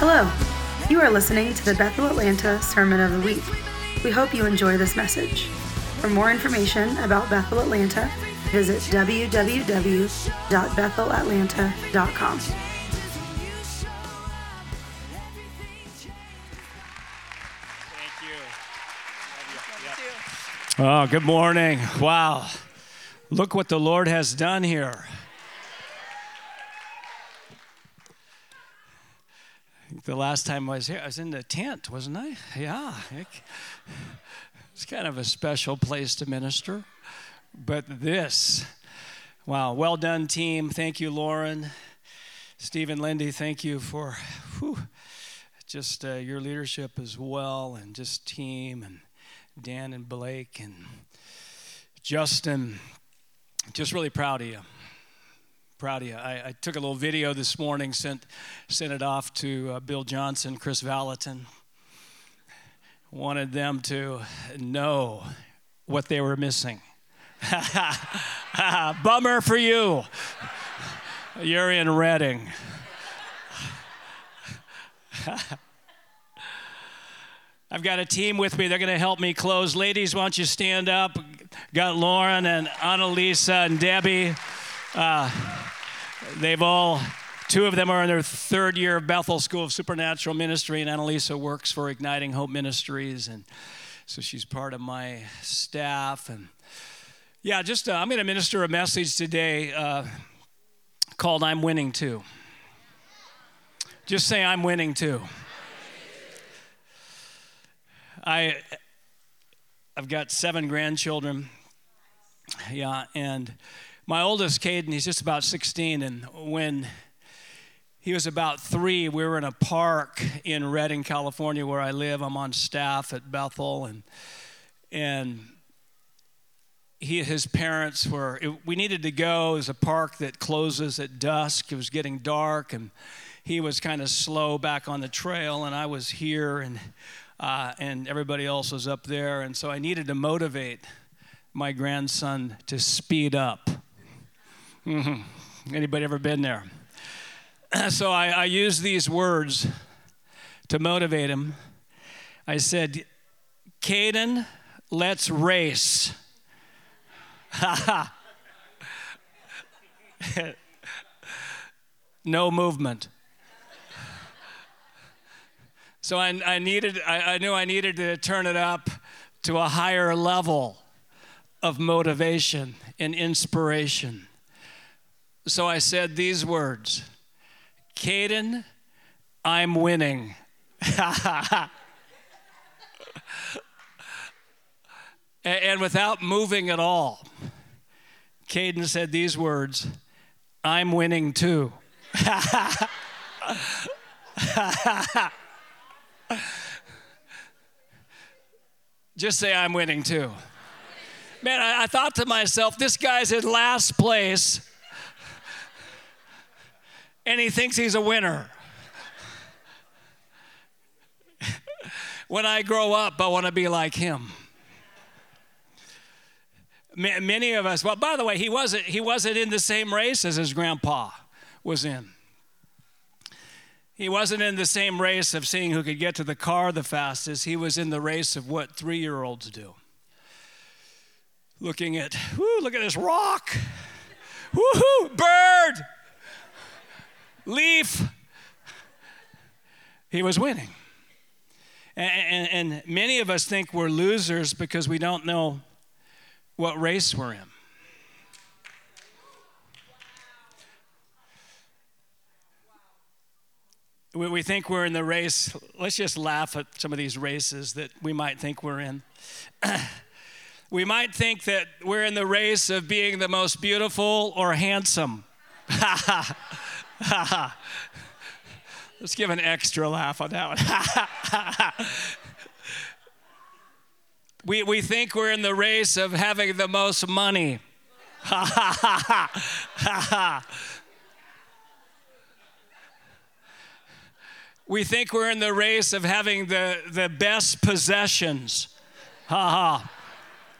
Hello. You are listening to the Bethel Atlanta Sermon of the Week. We hope you enjoy this message. For more information about Bethel Atlanta, visit www.bethelatlanta.com. Oh, good morning. Wow. Look what the Lord has done here. The last time I was here, I was in the tent, wasn't I? Yeah. It's kind of a special place to minister. But this, wow, well done, team. Thank you, Lauren. Stephen Lindy, thank you for whew, just uh, your leadership as well, and just team, and Dan and Blake, and Justin. Just really proud of you proud of you. I, I, took a little video this morning, sent, sent it off to uh, Bill Johnson, Kris Vallotton. Wanted them to know what they were missing. Bummer for you. You're in Redding. I've got a team with me. They're going to help me close. Ladies, why don't you stand up? Got Lauren and Annalisa and Debbie. Uh, they've all, two of them are in their third year of Bethel School of Supernatural Ministry, and Annalisa works for Igniting Hope Ministries, and so she's part of my staff. And yeah, just uh, I'm going to minister a message today uh, called "I'm Winning Too." Just say, "I'm winning too." I I've got seven grandchildren. Yeah, and my oldest, Caden, he's just about 16, and when he was about three, we were in a park in Redding, California, where I live. I'm on staff at Bethel, and and he his parents were. It, we needed to go. It's a park that closes at dusk. It was getting dark, and he was kind of slow back on the trail, and I was here, and uh, and everybody else was up there, and so I needed to motivate my grandson to speed up. Mm-hmm. Anybody ever been there? so I, I used these words to motivate him. I said, Caden, let's race. no movement. So I, I needed, I, I knew I needed to turn it up to a higher level of motivation and inspiration. So I said these words Caden, I'm winning. and without moving at all, Caden said these words I'm winning too. Just say, I'm winning too. Man, I, I, thought to myself, this guy's in last place and he thinks he's a winner. when I grow up, I want to be like him. Many of us, well, by the way, he wasn't, he wasn't in the same race as his grandpa was in. He wasn't in the same race of seeing who could get to the car the fastest. He was in the race of what three year olds do. Looking at, whoo, look at this rock. Woohoo, bird leaf. He was winning. And, and, and, many of us think we're losers because we don't know what race we're in. We, we think we're in the race. Let's just laugh at some of these races that we might think we're in. we might think that we're in the race of being the most beautiful or handsome. Let's give an extra laugh on that one. we, we think we're in the race of having the most money. we think we're in the race of having the, the best possessions. Ha.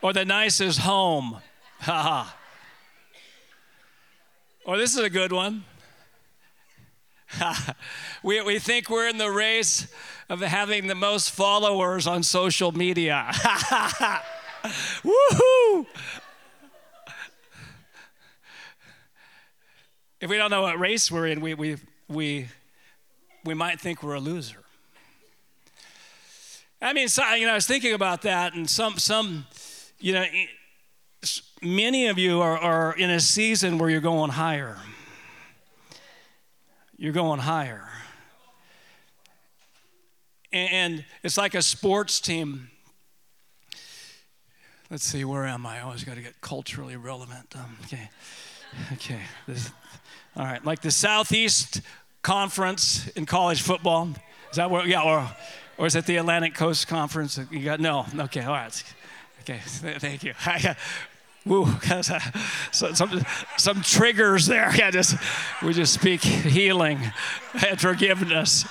Or the nicest home. Ha ha. Or oh, this is a good one we, we think we're in the race of having the most followers on social media. Woohoo! If we don't know what race we're in, we, we, we, we might think we're a loser. I mean, so, you know, I was thinking about that, and some, some, you know, many of you are, are in a season where you're going higher. You're going higher. And it's like a sports team. Let's see, where am I? I always got to get culturally relevant. Um, okay. Okay. This, all right. Like the Southeast Conference in college football. Is that where? Yeah. Or, or is it the Atlantic Coast Conference? You got no. Okay. All right. Okay. Thank you. Woo, so, some, some triggers there. Yeah, just we just speak healing and forgiveness.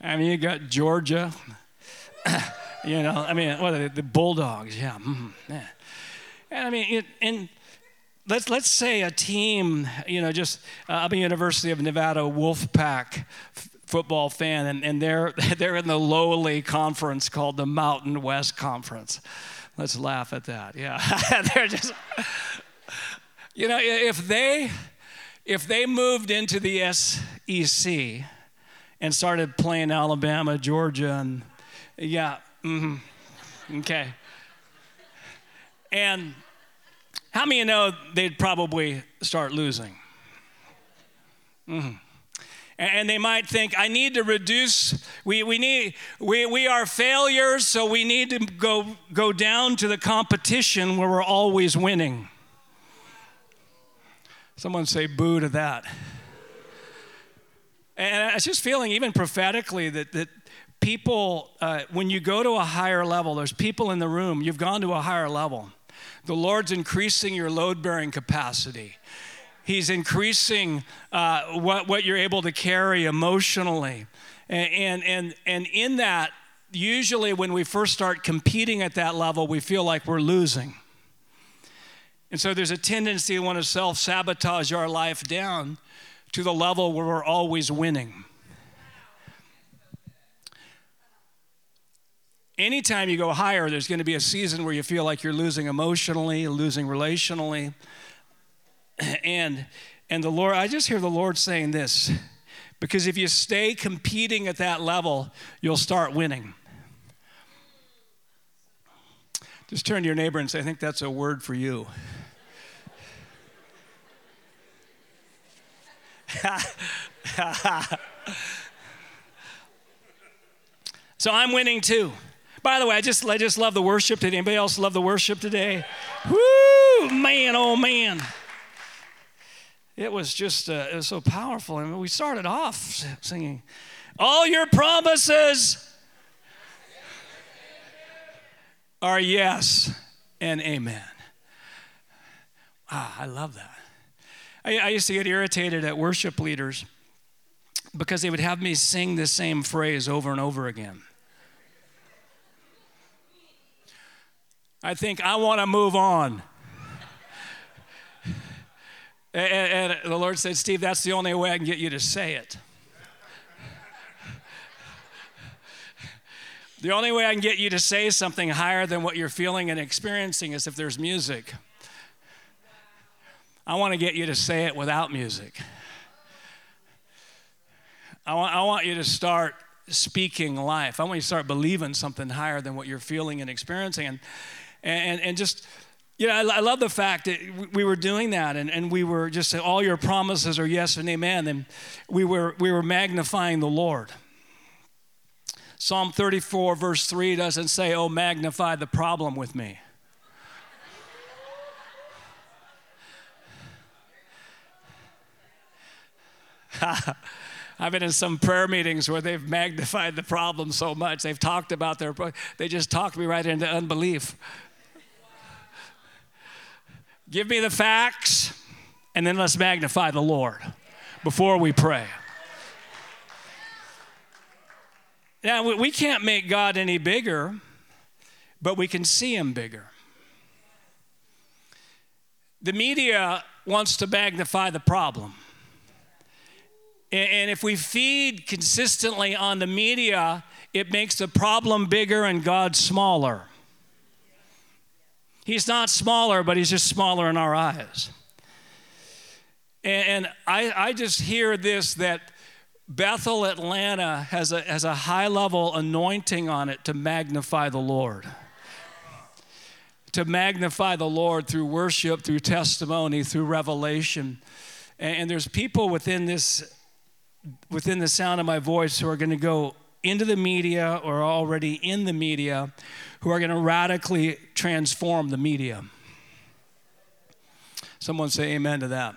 I mean, you got Georgia. you know, I mean, what they, the Bulldogs? Yeah, mm, yeah. And I mean, it, and let's let's say a team, you know, just uh, I'm University of Nevada Wolfpack football fan, and, and they're, they're in the lowly conference called the Mountain West Conference. Let's laugh at that. Yeah, they're just, you know, if they, if they moved into the SEC and started playing Alabama, Georgia, and yeah, mm-hmm, okay. And how many you know they'd probably start losing? Mm-hmm and they might think i need to reduce we, we need we, we are failures so we need to go go down to the competition where we're always winning. Someone say boo to that. And i was just feeling even prophetically that that people uh, when you go to a higher level there's people in the room you've gone to a higher level. The lord's increasing your load bearing capacity He's increasing uh, what, what you're able to carry emotionally. And, and, and, in that, usually when we first start competing at that level, we feel like we're losing. And so there's a tendency to want to self sabotage our life down to the level where we're always winning. Anytime you go higher, there's going to be a season where you feel like you're losing emotionally, losing relationally, and and the Lord, I just hear the Lord saying this because if you stay competing at that level, you'll start winning. Just turn to your neighbor and say, I think that's a word for you. so I'm winning too. By the way, I just, I just love the worship today. Anybody else love the worship today? Woo, man, oh man it was just uh, it was so powerful. And we started off singing all your promises are yes and amen. Ah i love that. I, I used to get irritated at worship leaders because they would have me sing the same phrase over and over again. I think i want to move on and, and the Lord said, Steve, that's the only way I can get you to say it. The only way I can get you to say something higher than what you're feeling and experiencing is if there's music. I want to get you to say it without music. I want, I want you to start speaking life. I want you to start believing something higher than what you're feeling and experiencing. And, and, and just know, I, I, love the fact that we were doing that and, and we were just all your promises are yes and amen. And we were, we were magnifying the Lord. Psalm 34, verse 3 doesn't say, oh, magnify the problem with me. I've been in some prayer meetings where they've magnified the problem so much. They've talked about their, they just talked me right into unbelief. Give me the facts, and then let's magnify the Lord before we pray. Now, we can't make God any bigger, but we can see him bigger. The media wants to magnify the problem. And if we feed consistently on the media, it makes the problem bigger and God smaller. He's not smaller, but he's just smaller in our eyes. And, I, I just hear this that Bethel Atlanta has a, has a high level anointing on it to magnify the Lord. To magnify the Lord through worship, through testimony, through revelation. And, and there's people within this, within the sound of my voice who are going to go into the media or already in the media who are going to radically transform the media. Someone say amen to that.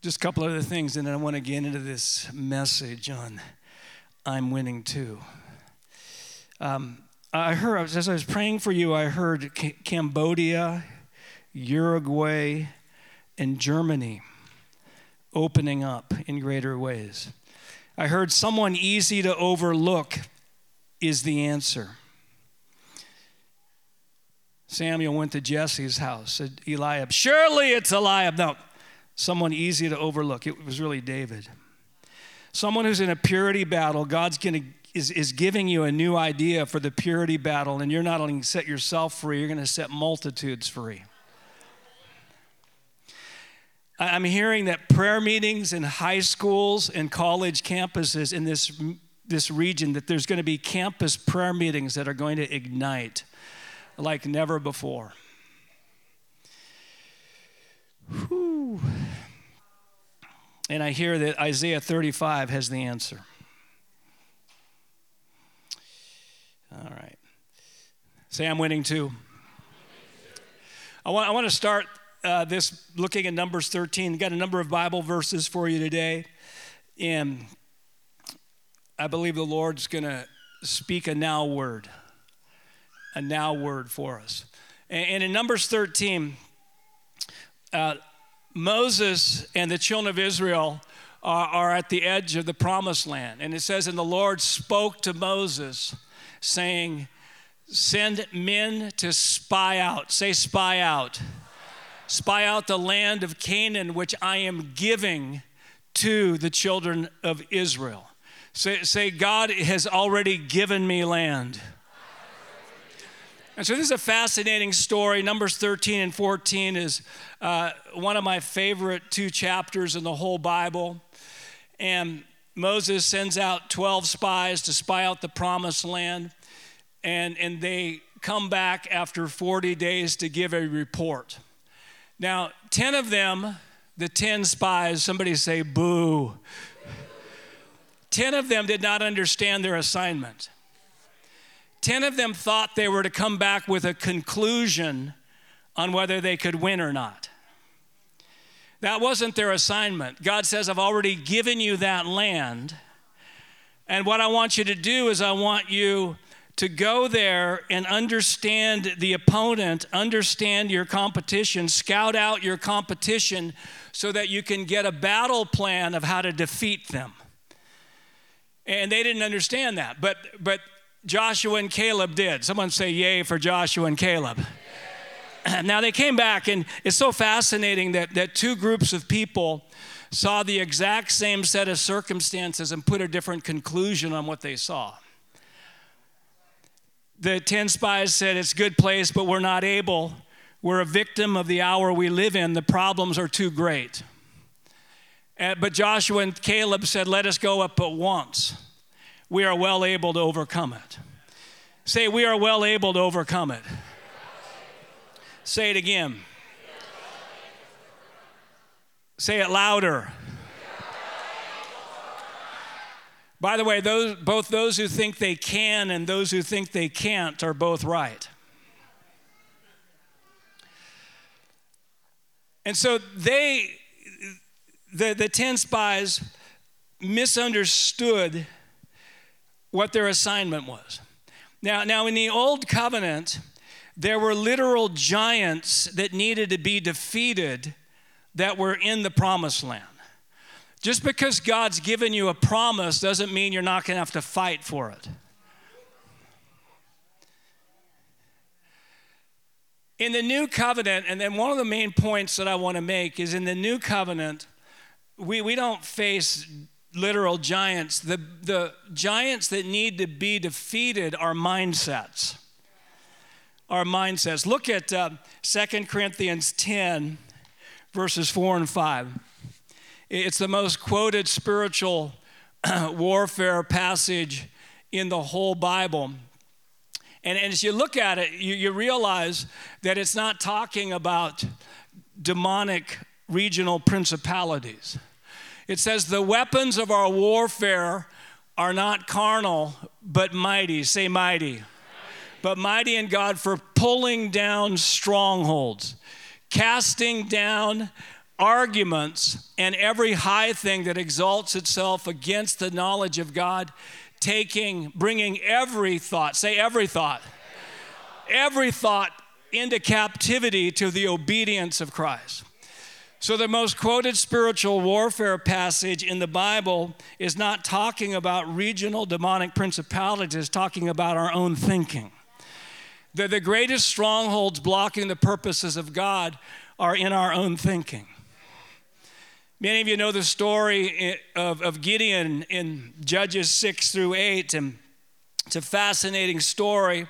Just a couple other things, and then I want to get into this message on I'm winning too. Um, I heard, as I was praying for you, I heard Cambodia, Uruguay, and Germany opening up in greater ways. I heard someone easy to overlook is the answer. Samuel went to Jesse's house, said Eliab, Surely it's Eliab. No, someone easy to overlook. It was really David. Someone who's in a purity battle, God's gonna is, is giving you a new idea for the purity battle, and you're not only going to set yourself free, you're gonna set multitudes free. I'm hearing that prayer meetings in high schools and college campuses in this, this region, that there's going to be campus prayer meetings that are going to ignite like never before. Whew. And I hear that Isaiah 35 has the answer. All right. Say, I'm winning too. I want, I want to start uh, this looking at Numbers 13. Got a number of Bible verses for you today. And I believe the Lord's going to speak a now word, a now word for us. And, in Numbers 13, uh, Moses and the children of Israel are, are at the edge of the promised land. And it says, And the Lord spoke to Moses, saying, Send men to spy out. Say, spy out spy out the land of Canaan, which I am giving to the children of Israel. Say, say God has already given me land. And so this is a fascinating story. Numbers 13 and 14 is uh, one of my favorite two chapters in the whole Bible. And Moses sends out 12 spies to spy out the promised land. And, and they come back after 40 days to give a report. Now, 10 of them, the 10 spies, somebody say boo. 10 of them did not understand their assignment. 10 of them thought they were to come back with a conclusion on whether they could win or not. That wasn't their assignment. God says, I've already given you that land. And what I want you to do is, I want you to go there and understand the opponent, understand your competition, scout out your competition so that you can get a battle plan of how to defeat them. And they didn't understand that, but but Joshua and Caleb did. Someone say yay for Joshua and Caleb. Now they came back, and it's so fascinating that, that two groups of people saw the exact same set of circumstances and put a different conclusion on what they saw the 10 spies said, It's a good place, but we're not able. We're a victim of the hour we live in. The problems are too great. But Joshua and Caleb said, Let us go up at once. We are well able to overcome it. Say, We are well able to overcome it. Say it again. Say it louder. By the way, those, both those who think they can and those who think they can't are both right. And so they, the, the 10 spies, misunderstood what their assignment was. Now, now, in the Old Covenant, there were literal giants that needed to be defeated that were in the promised land. Just because God's given you a promise doesn't mean you're not going to have to fight for it. In the new covenant, and then one of the main points that I want to make is in the new covenant, we, we don't face literal giants. The, the giants that need to be defeated are mindsets. Our mindsets. Look at uh, 2 Corinthians 10, verses 4 and 5. It's the most quoted spiritual warfare passage in the whole Bible. And, and as you look at it, you, you realize that it's not talking about demonic regional principalities. It says, The weapons of our warfare are not carnal, but mighty. Say mighty. mighty. But mighty in God for pulling down strongholds, casting down arguments and every high thing that exalts itself against the knowledge of God, taking, bringing every thought, say every thought, every thought into captivity to the obedience of Christ. So, the most quoted spiritual warfare passage in the Bible is not talking about regional demonic principalities, it's talking about our own thinking. The, the greatest strongholds blocking the purposes of God are in our own thinking. Many of you know the story of, of Gideon in Judges 6 through 8, and it's a fascinating story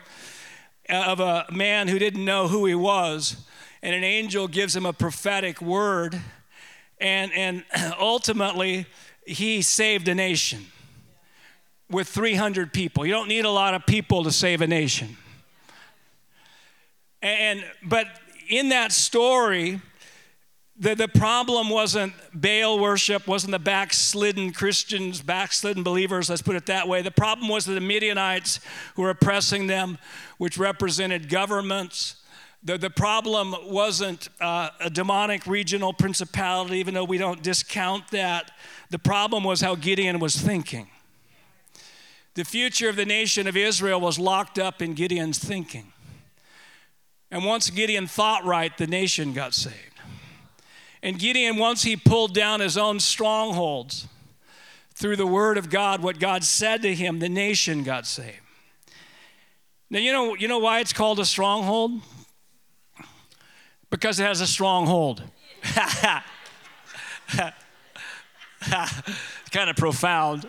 of a man who didn't know who he was, and an angel gives him a prophetic word, and, and ultimately, he saved a nation with 300 people. You don't need a lot of people to save a nation. And, but in that story, the, the problem wasn't Baal worship, wasn't the backslidden Christians, backslidden believers, let's put it that way. The problem was the Midianites who were oppressing them, which represented governments. The, the problem wasn't uh, a demonic regional principality, even though we don't discount that. The problem was how Gideon was thinking. The future of the nation of Israel was locked up in Gideon's thinking. And once Gideon thought right, the nation got saved. And Gideon, once he pulled down his own strongholds through the word of God, what God said to him, the nation got saved. Now, you know, you know why it's called a stronghold? Because it has a stronghold. kind of profound.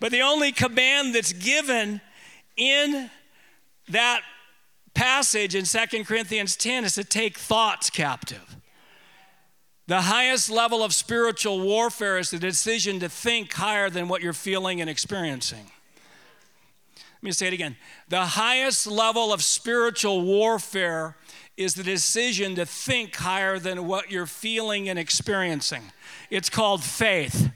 But the only command that's given in that passage in 2 Corinthians 10 is to take thoughts captive. The highest level of spiritual warfare is the decision to think higher than what you're feeling and experiencing. Let me say it again. The highest level of spiritual warfare is the decision to think higher than what you're feeling and experiencing. It's called faith.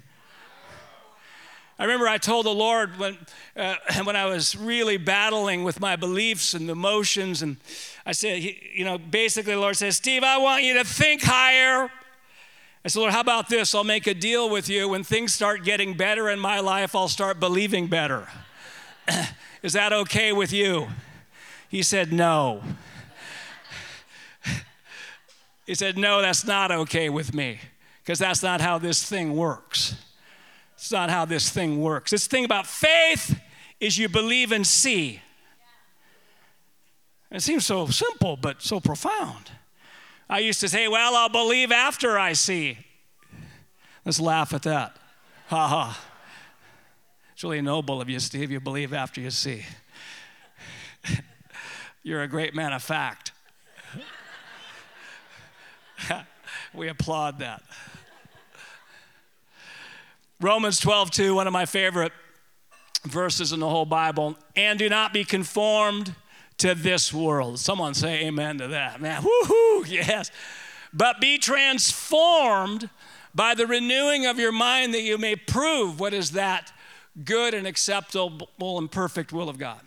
I remember I told the Lord when, uh, when I was really battling with my beliefs and emotions, and I said, you know, basically the Lord says, Steve, I want you to think higher. I said, Lord, how about this? I'll make a deal with you. When things start getting better in my life, I'll start believing better. Is that okay with you? He said, No. He said, No, that's not okay with me, because that's not how this thing works. It's not how this thing works. This thing about faith is you believe and see. It seems so simple, but so profound. I used to say, Well, I'll believe after I see. Let's laugh at that. Ha ha. Really noble of you, Steve. You believe after you see. You're a great man of fact. we applaud that. Romans 12, 2, one of my favorite verses in the whole Bible. And do not be conformed to this world. Someone say amen to that. Man, woohoo, yes. But be transformed by the renewing of your mind that you may prove what is that good and acceptable and perfect will of God.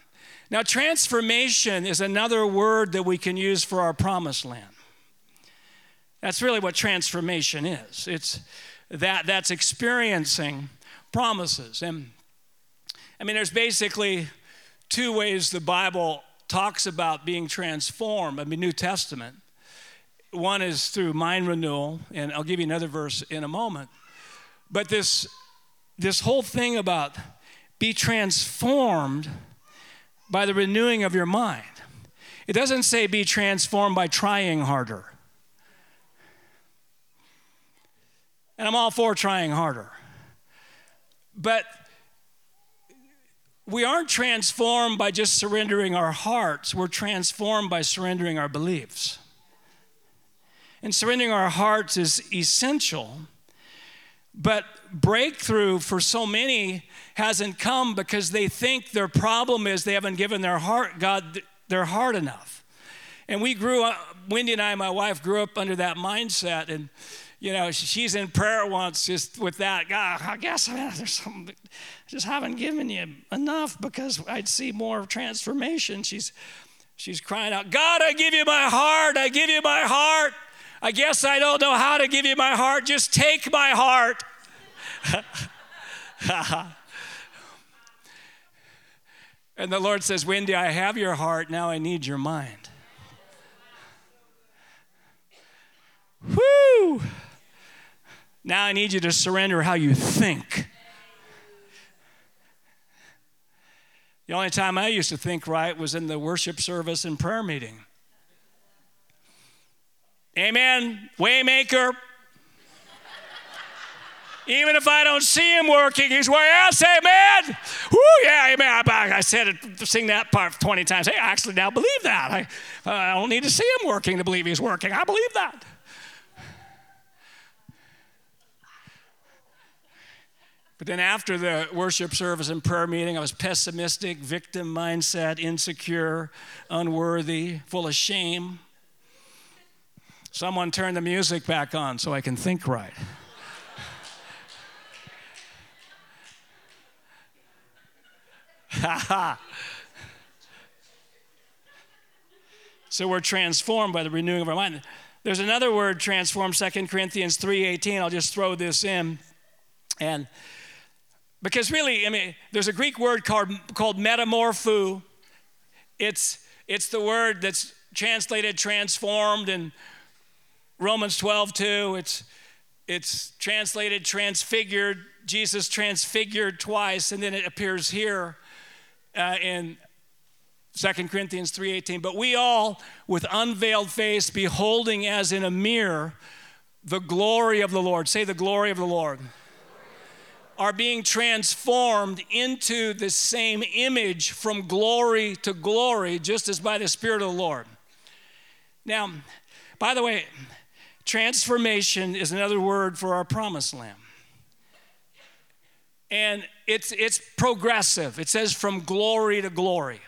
Now, transformation is another word that we can use for our promised land. That's really what transformation is. It's that that's experiencing promises. And I mean, there's basically two ways the Bible talks about being transformed. I mean, New Testament. One is through mind renewal, and I'll give you another verse in a moment. But this, this whole thing about be transformed by the renewing of your mind. It doesn't say be transformed by trying harder. And I'm all for trying harder. But we aren't transformed by just surrendering our hearts, we're transformed by surrendering our beliefs. And surrendering our hearts is essential. But breakthrough for so many hasn't come because they think their problem is they haven't given their heart, God, their heart enough. And we grew up, Wendy and I, my wife, grew up under that mindset. And you know, she's in prayer once just with that. God, I guess uh, there's some, just haven't given you enough because I'd see more transformation. She's, she's crying out, God, I give you my heart. I give you my heart. I guess I don't know how to give you my heart. Just take my heart. and the Lord says, Wendy, I have your heart. Now I need your mind. Whoo! Now I need you to surrender how you think. The only time I used to think right was in the worship service and prayer meeting. Amen. Waymaker. Even if I don't see him working, he's working. Yes, amen. Woo, yeah, amen. I, I said it, sing that part 20 times. Hey, I actually now believe that. I, uh, I don't need to see him working to believe he's working. I believe that. But then after the worship service and prayer meeting, I was pessimistic, victim mindset, insecure, unworthy, full of shame. Someone turn the music back on so I can think right. so we're transformed by the renewing of our mind. There's another word transformed, 2 Corinthians 3:18. I'll just throw this in. And because really, I mean, there's a Greek word called, called metamorpho. It's, it's the word that's translated transformed in Romans 12, 2. It's, it's translated transfigured. Jesus transfigured twice, and then it appears here uh, in 2 Corinthians 3:18. But we all, with unveiled face, beholding as in a mirror the glory of the Lord. Say the glory of the Lord are being transformed into the same image from glory to glory, just as by the Spirit of the Lord. Now, by the way, transformation is another word for our promised land. And it's, it's progressive. It says from glory to glory.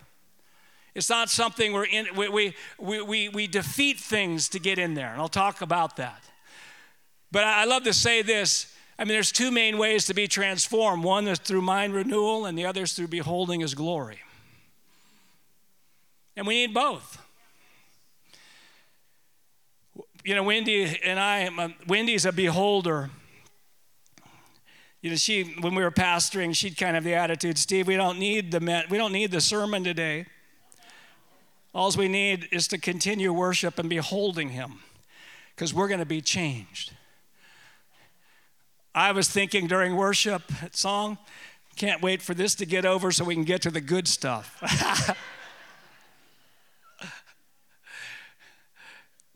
It's not something we're in, we, we, we, we defeat things to get in there, and I'll talk about that. But I love to say this I mean, there's two main ways to be transformed one is through mind renewal, and the other is through beholding His glory. And we need both. You know, Wendy and I, um, Wendy's a beholder. You know, she when we were pastoring, she'd kind of have the attitude, Steve, we don't need the we don't need the sermon today. All we need is to continue worship and beholding Him, because we're going to be changed. I was thinking during worship at song, can't wait for this to get over so we can get to the good stuff.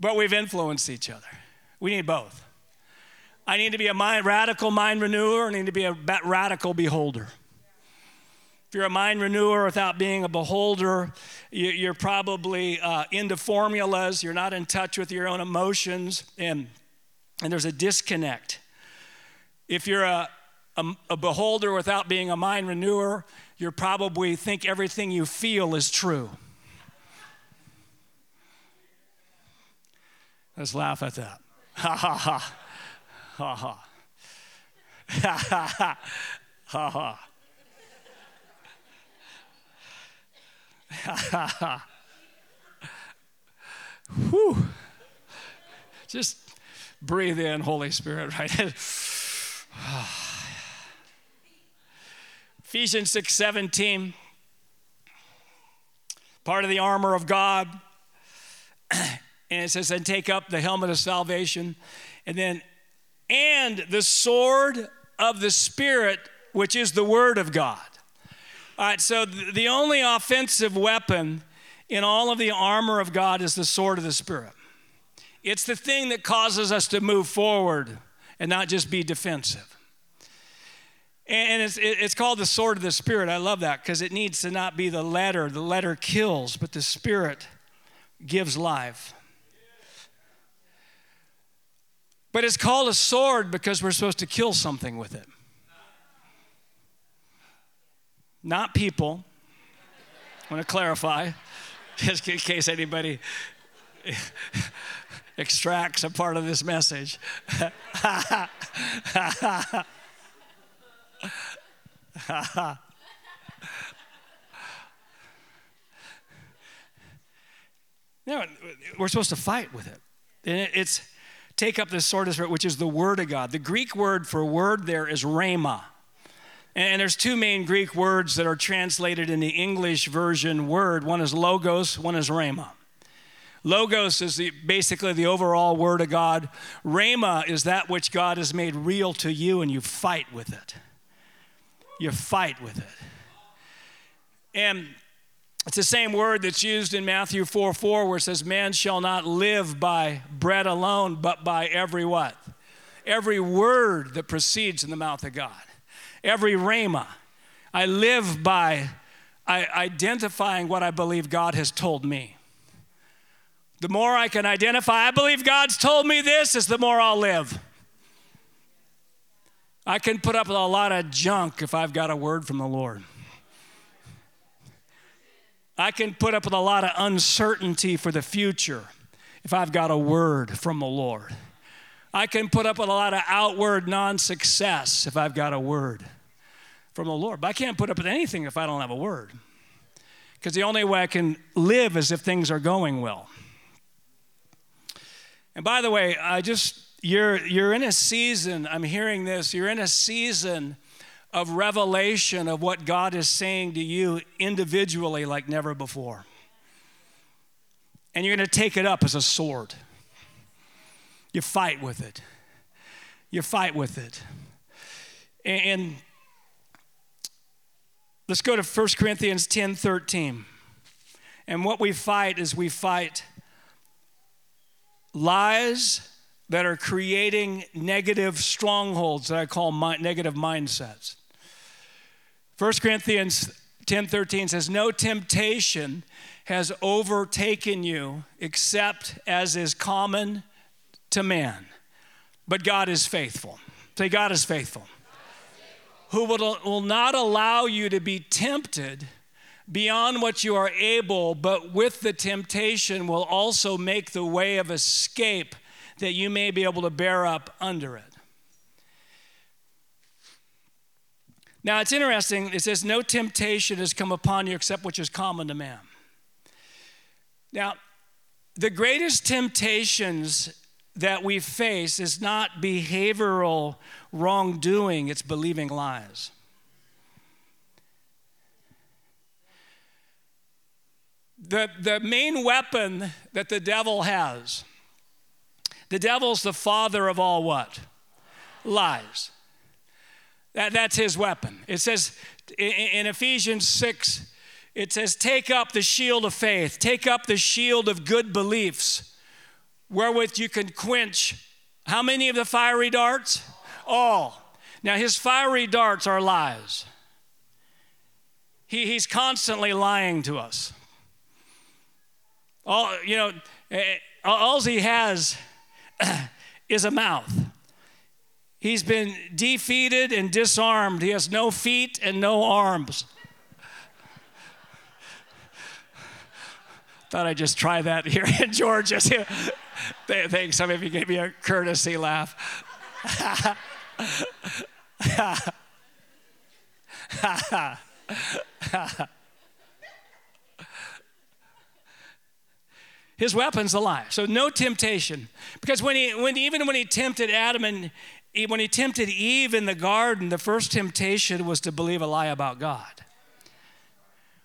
but we've influenced each other. We need both. I need to be a mind, radical mind renewer, I need to be a radical beholder. If you're a mind renewer without being a beholder, you're probably uh, into formulas, you're not in touch with your own emotions, and, and there's a disconnect. If you're a, a, a beholder without being a mind renewer, you probably think everything you feel is true. Let's laugh at that. Ha ha ha. Ha ha. Ha ha ha. Ha ha. Whew. Just breathe in, Holy Spirit, right? Ephesians 6 17, part of the armor of God. And it says, and take up the helmet of salvation. And then, and the sword of the Spirit, which is the word of God. All right, so the only offensive weapon in all of the armor of God is the sword of the Spirit. It's the thing that causes us to move forward and not just be defensive. And it's, it's called the sword of the Spirit. I love that because it needs to not be the letter. The letter kills, but the Spirit gives life. But it's called a sword because we're supposed to kill something with it. Not people. I want to clarify, just in case anybody extracts a part of this message. no, we're supposed to fight with it. It's take up the sword of spirit, which is the word of God. The Greek word for word there is rhema. And there's two main Greek words that are translated in the English version word. One is logos, one is rhema. Logos is the, basically the overall word of God. Rhema is that which God has made real to you, and you fight with it. You fight with it. And it's the same word that's used in Matthew 4 4, where it says, Man shall not live by bread alone, but by every what? Every word that proceeds in the mouth of God. Every rhema. I live by identifying what I believe God has told me. The more I can identify, I believe God's told me this, is the more I'll live. I can put up with a lot of junk if I've got a word from the Lord. I can put up with a lot of uncertainty for the future if I've got a word from the Lord. I can put up with a lot of outward non success if I've got a word from the Lord. But I can't put up with anything if I don't have a word. Because the only way I can live is if things are going well. And by the way, I just, you're, you're in a season, I'm hearing this, you're in a season of revelation of what God is saying to you individually like never before. And you're going to take it up as a sword. You fight with it. You fight with it. And let's go to 1 Corinthians 10 13. And what we fight is we fight lies that are creating negative strongholds that I call my, negative mindsets. 1 Corinthians 10:13 says no temptation has overtaken you except as is common to man. But God is faithful. Say God is faithful. Who will, will not allow you to be tempted beyond what you are able, but with the temptation will also make the way of escape that you may be able to bear up under it. Now it's interesting, it says, No temptation has come upon you except which is common to man. Now, the greatest temptations that we face is not behavioral wrongdoing, it's believing lies. the, the main weapon that the devil has, the devil's the father of all what? Lies. That, that's his weapon. It says in, Ephesians 6, it says, Take up the shield of faith, take up the shield of good beliefs, wherewith you can quench how many of the fiery darts? All. Now, his fiery darts are lies. He, he's constantly lying to us. All, you know, all he has is a mouth. He's been defeated and disarmed. He has no feet and no arms. Thought I'd just try that here in Georgia. Thanks. Some of you gave me a courtesy laugh. His weapon's a lie. So no temptation. Because when he, when, even when he tempted Adam and when he tempted Eve in the garden, the first temptation was to believe a lie about God.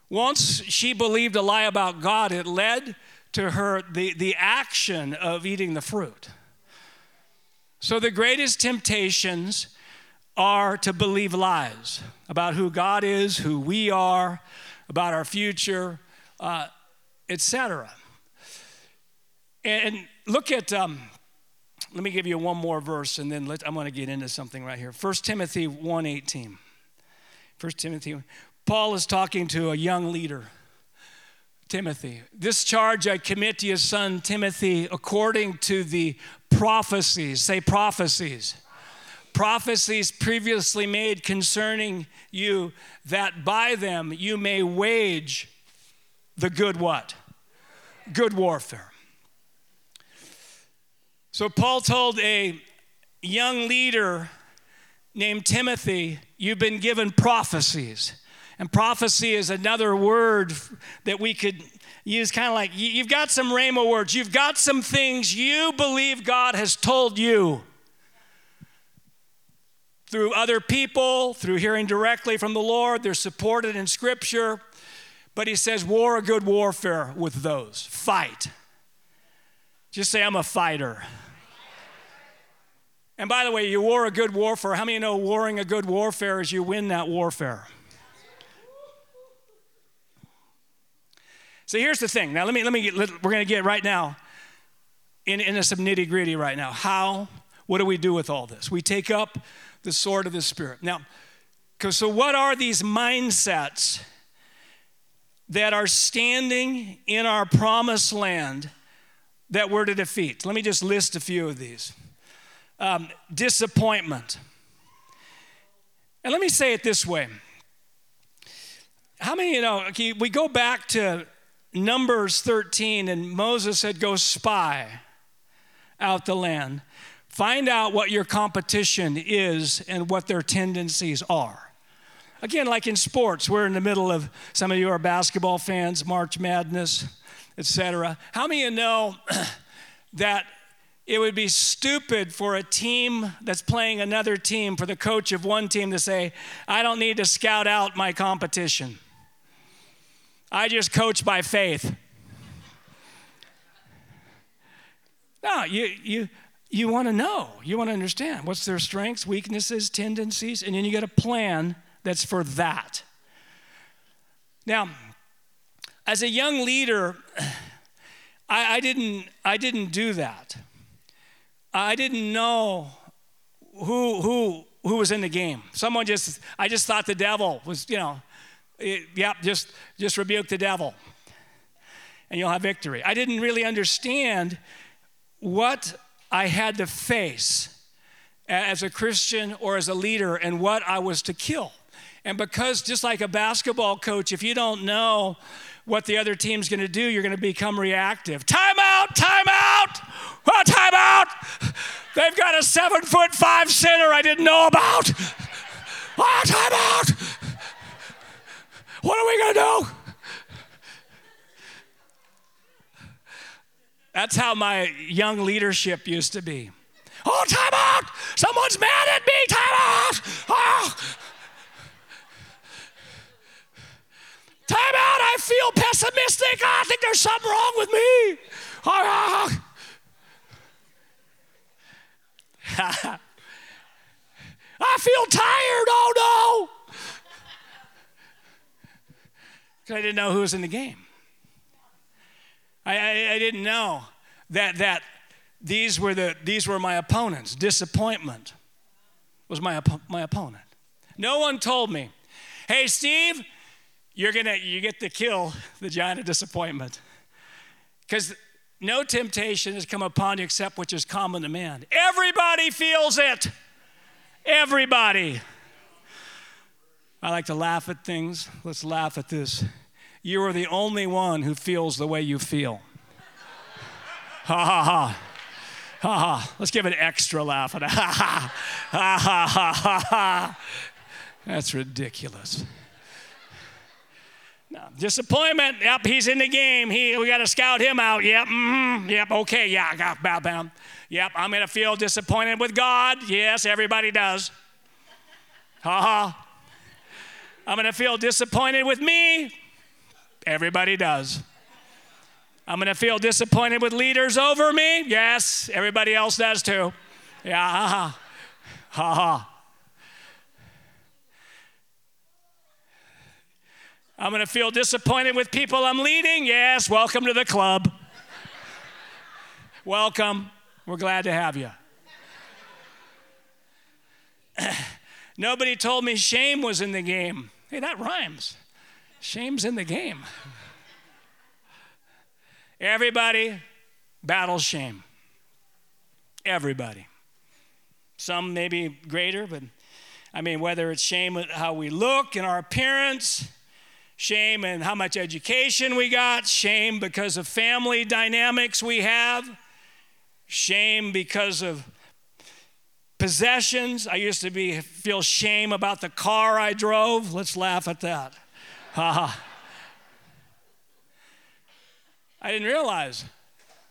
Once she believed a lie about God, it led to her the, the action of eating the fruit. So the greatest temptations are to believe lies about who God is, who we are, about our future, uh, etc. And look at, um, let me give you one more verse and then let, I'm going to get into something right here. 1 Timothy 1.18. 1 Timothy, Paul is talking to a young leader, Timothy. This charge I commit to your son Timothy according to the prophecies. Say prophecies prophecies previously made concerning you, that by them you may wage the good what? Good warfare. So Paul told a young leader named Timothy, You've been given prophecies. And prophecy is another word that we could use kind of like you've got some rhema words, you've got some things you believe God has told you through other people, through hearing directly from the Lord. They're supported in Scripture. But he says, war a good warfare with those. Fight. Just say, I'm a fighter. And by the way, you war a good warfare. How many know warring a good warfare is you win that warfare? So here's the thing. Now let me let me get, let, we're going to get right now in into some nitty gritty right now. How? What do we do with all this? We take up the sword of the Spirit. Now, so what are these mindsets that are standing in our promised land that we're to defeat? Let me just list a few of these um, disappointment. And let me say it this way. How many, you know, we go back to Numbers 13, and Moses said, Go spy out the land. Find out what your competition is and what their tendencies are. Again, like in sports, we're in the middle of some of you are basketball fans, March Madness, etc. How many of you know that it would be stupid for a team that's playing another team, for the coach of one team to say, I don't need to scout out my competition. I just coach by faith. No, you, you, you want to know, you want to understand what's their strengths, weaknesses, tendencies, and then you get a plan that's for that. Now, as a young leader, I, I didn't, I didn't do that. I didn't know who, who, who was in the game. Someone just, I just thought the devil was, you know, it, yep, just, just rebuke the devil and you'll have victory. I didn't really understand what I had to face as a Christian or as a leader and what I was to kill. And because, just like a basketball coach, if you don't know what the other team's to do, you're to become reactive. Time out, time out, oh, time out. They've got a seven foot five center I didn't know about. Oh, time out. What are we to do? That's how my young leadership used to be. Oh, time out! Someone's mad at me! Time out! Oh. Time out! I feel pessimistic. Oh, I think there's something wrong with me. Oh, oh, oh. I feel tired. Oh no! Because I didn't know who was in the game. I, I, I didn't know that, that these, were the, these were my opponents. Disappointment was my, my opponent. No one told me, hey, Steve, you're gonna you get to kill the giant of disappointment. Because no temptation has come upon you except which is common to man. Everybody feels it. Everybody. I like to laugh at things. Let's laugh at this you are the only one who feels the way you feel. ha ha ha. Ha ha. Let's give an extra laugh ha. Ha ha ha ha ha. That's ridiculous. No, disappointment. Yep, he's in the game. He, we got to scout him out. Yep, mm-hmm. yep, okay, yeah, I got bow bound. Yep, I'm going to feel disappointed with God. Yes, everybody does. Ha ha. I'm going to feel disappointed with me. Everybody does. I'm going to feel disappointed with leaders over me. Yes, everybody else does too. Yeah, ha ha. Ha ha. I'm going to feel disappointed with people I'm leading. Yes, welcome to the club. welcome. We're glad to have you. Nobody told me shame was in the game. Hey, that rhymes. Shame's in the game. Everybody battles shame. Everybody. Some maybe greater, but I mean, whether it's shame at how we look and our appearance, shame and how much education we got, shame because of family dynamics we have, shame because of possessions. I used to be feel shame about the car I drove. Let's laugh at that. I didn't realize,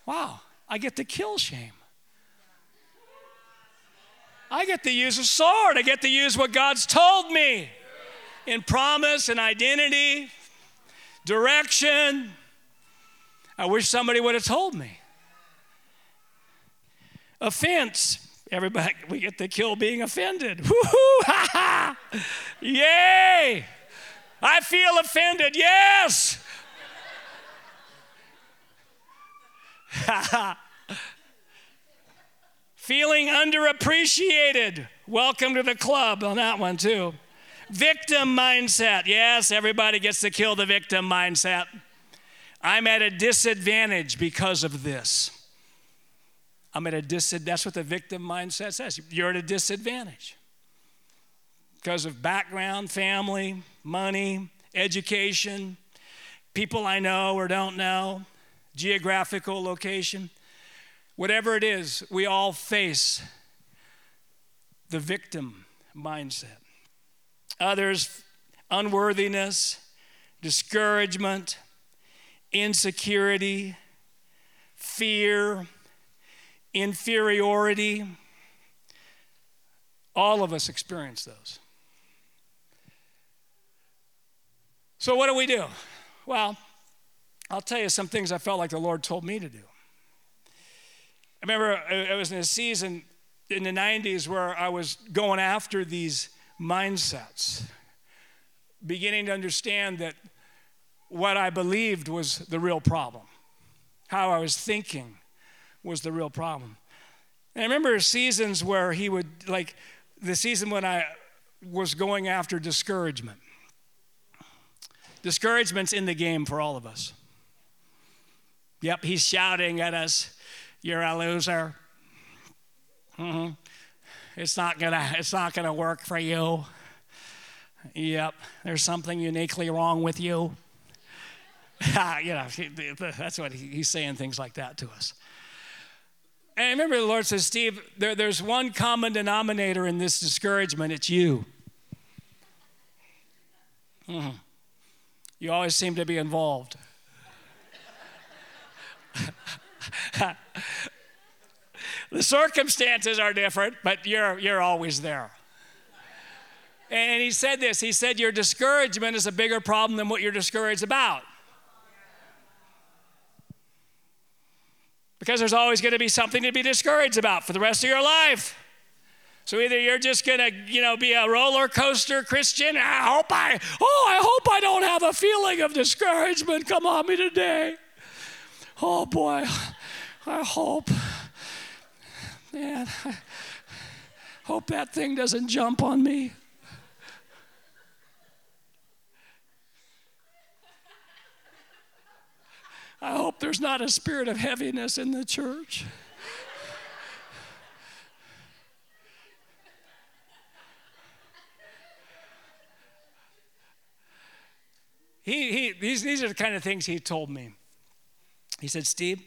wow, I get to kill shame. I get to use a sword. I get to use what God's told me in promise and identity, direction. I wish somebody would have told me. Offense. Everybody, we get to kill being offended. Woohoo! Ha ha! Yay! I feel offended. Yes! Ha ha! Feeling underappreciated. Welcome to the club on that one, too. Victim mindset. Yes, everybody gets to kill the victim mindset. I'm at a disadvantage because of this. I'm at a disadvantage. That's what the victim mindset says. You're at a disadvantage because of background, family, money, education, people I know or don't know, geographical location. Whatever it is, we all face the victim mindset. Others, unworthiness, discouragement, insecurity, fear, inferiority. All of us experience those. So, what do we do? Well, I'll tell you some things I felt like the Lord told me to do. I remember uh, I was in a season in the 90s where I was going after these mindsets, beginning to understand that what I believed was the real problem, how I was thinking was the real problem. And I remember seasons where he would, like the season when I was going after discouragement. Discouragement's in the game for all of us. Yep, he's shouting at us you're a loser. Mm-hmm. It's not gonna. It's not gonna work for you. Yep, there's something uniquely wrong with you. you know, that's what he's saying things like that to us. And I remember the Lord says, Steve, there, there's one common denominator in this discouragement. It's you. Mm-hmm. You always seem to be involved. the circumstances are different, but you're, you're always there. And he said this He said, Your discouragement is a bigger problem than what you're discouraged about. Because there's always going to be something to be discouraged about for the rest of your life. So either you're just going to, you know, be a roller coaster Christian. I hope I, oh, I hope I don't have a feeling of discouragement come on me today. Oh boy, I hope, man, I hope that thing doesn't jump on me. I hope there's not a spirit of heaviness in the church. He, he, these, these are the kind of things he told me. He said, Steve,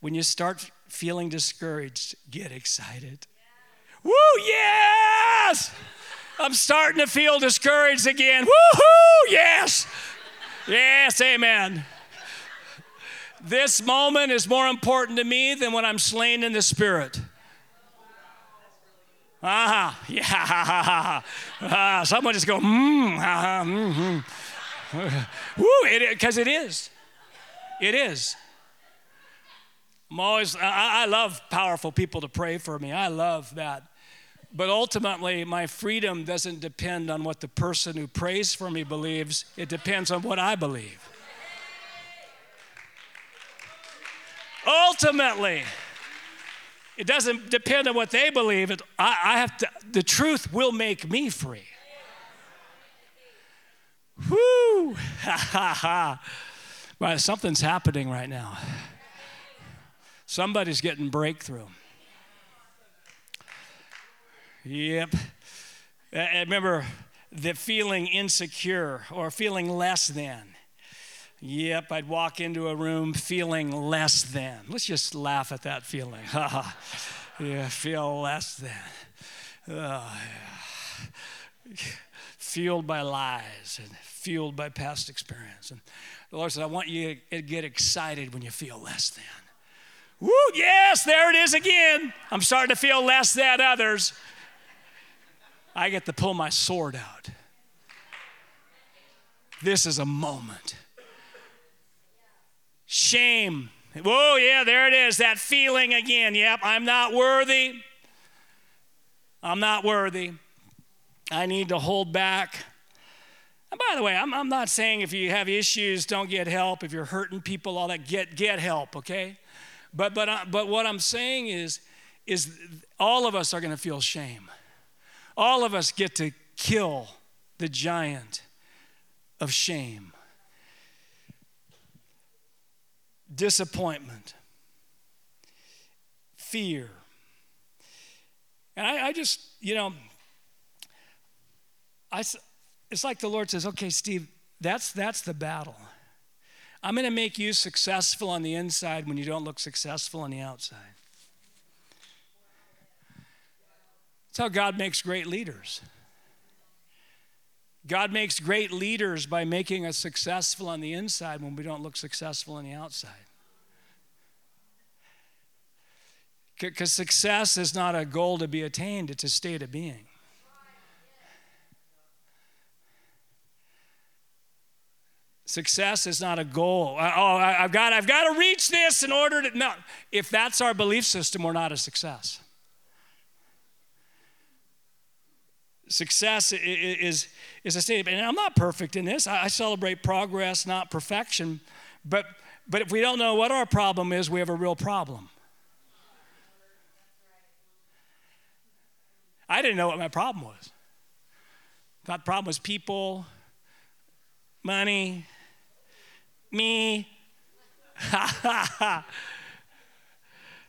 when you start feeling discouraged, get excited. Yeah. Woo, yes! I'm starting to feel discouraged again. Woohoo, yes! Yes, amen. This moment is more important to me than when I'm slain in the spirit. Ah, yeah. Ah, someone just go, mmm, ah, mm-hmm. Woo, because it, it is. It is. I'm always, I, I love powerful people to pray for me. I love that. But ultimately, my freedom doesn't depend on what the person who prays for me believes, it depends on what I believe. Ultimately, it doesn't depend on what they believe. It, I, I have to, the truth will make me free. Whoo! Ha ha ha. Something's happening right now. Somebody's getting breakthrough. Yep. I remember the feeling insecure or feeling less than. Yep, I'd walk into a room feeling less than. Let's just laugh at that feeling. yeah, feel less than. Oh, yeah. Fueled by lies and fueled by past experience. And the Lord said, I want you to get excited when you feel less than. Woo, yes, there it is again. I'm starting to feel less than others. I get to pull my sword out. This is a moment. Shame. Whoa, yeah, there it is. That feeling again. Yep, I'm not worthy. I'm not worthy. I need to hold back. And by the way, I'm, I'm not saying if you have issues, don't get help. If you're hurting people, all that, get, get help, okay? But, but, uh, but what I'm saying is, is all of us are going to feel shame. All of us get to kill the giant of shame, disappointment, fear. And I, I just, you know, I, it's like the Lord says, okay, Steve, that's, that's the battle. I'm going to make you successful on the inside when you don't look successful on the outside. That's how God makes great leaders. God makes great leaders by making us successful on the inside when we don't look successful on the outside. Because success is not a goal to be attained, it's a state of being. Success is not a goal. Oh, I've got, I've got to reach this in order to. No, if that's our belief system, we're not a success. Success is, is a state, and I'm not perfect in this. I celebrate progress, not perfection. But, but if we don't know what our problem is, we have a real problem. I didn't know what my problem was. That problem was people, money, me.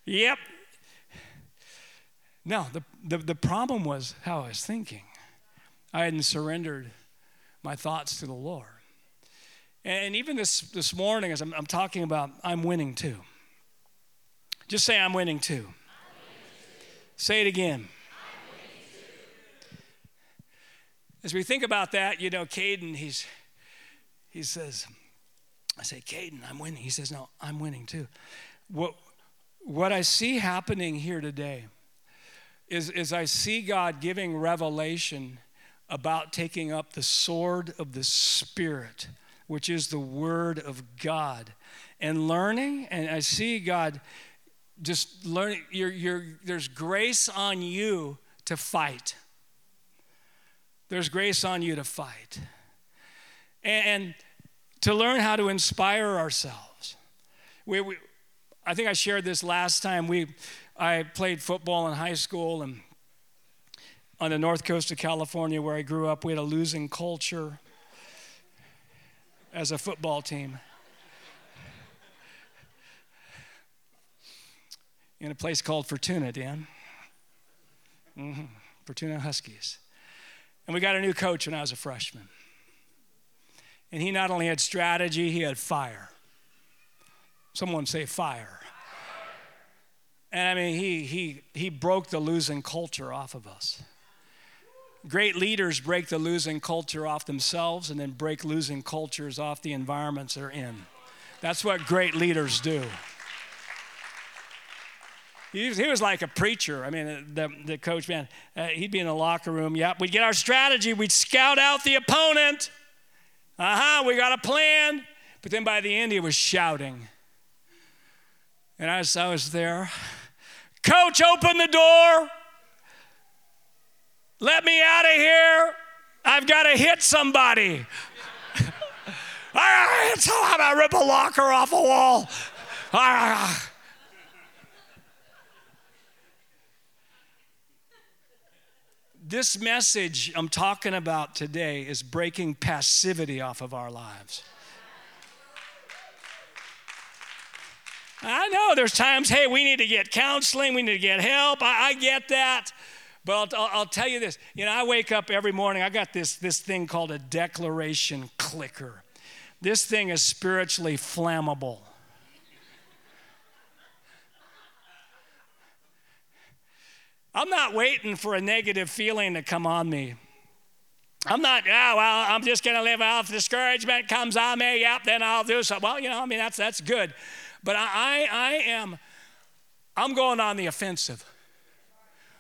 yep. No, the, the, the problem was how I was thinking. I hadn't surrendered my thoughts to the Lord. And even this, this morning, as I'm, I'm talking about, I'm winning too. Just say, I'm winning too. I'm winning too. Say it again. As we think about that, you know, Caden, he's, he says, I say, Caden, I'm winning. He says, No, I'm winning too. What, what I see happening here today is, is I see God giving revelation about taking up the sword of the Spirit, which is the Word of God, and learning. And I see God just learning. You're, you're, there's grace on you to fight. There's grace on you to fight. And, and to learn how to inspire ourselves. We, we, I think I shared this last time. We, I played football in high school and on the north coast of California where I grew up, we had a losing culture as a football team. In a place called Fortuna, Dan. Mm-hmm. Fortuna Huskies. And we got a new coach when I was a freshman. And he not only had strategy, he had fire. Someone say fire. And I mean, he, he, he broke the losing culture off of us. Great leaders break the losing culture off themselves and then break losing cultures off the environments they're in. That's what great leaders do. He was, he was like a preacher. I mean, the, the coach, man, uh, he'd be in the locker room. Yep, we'd get our strategy, we'd scout out the opponent. Uh huh, we got a plan. But then by the end, he was shouting. And as I was there, Coach, open the door. Let me out of here. I've got to hit somebody. it's I'm going to rip a locker off a wall. This message I'm talking about today is breaking passivity off of our lives. I know there's times, hey, we need to get counseling, we need to get help. I, I get that. But I'll, I'll, tell you this you know, I wake up every morning, I got this, this thing called a declaration clicker. This thing is spiritually flammable. I'm not waiting for a negative feeling to come on me. I'm not, oh, well, I'm just going to live off discouragement comes on me. Yep, then I'll do something. Well, you know, I mean, that's, that's good. But I, I am, I'm going on the offensive.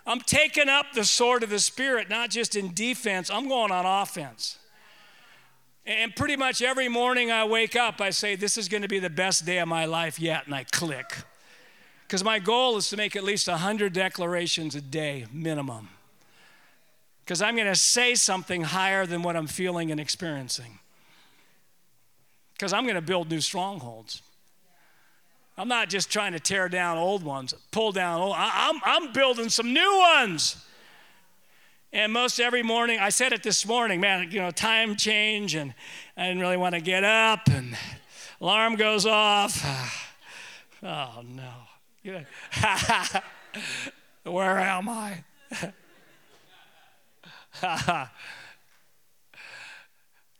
I'm taking up the sword of the Spirit, not just in defense, I'm going on offense. And pretty much every morning I wake up, I say, This is going to be the best day of my life yet, and I click. Because my goal is to make at least 100 declarations a day, minimum. Because I'm going to say something higher than what I'm feeling and experiencing. Because I'm going to build new strongholds. I'm not just trying to tear down old ones, pull down old. I'm, I'm building some new ones. And most every morning, I said it this morning, man, you know, time change, and I didn't really want to get up, and alarm goes off. Oh, no. Where am I?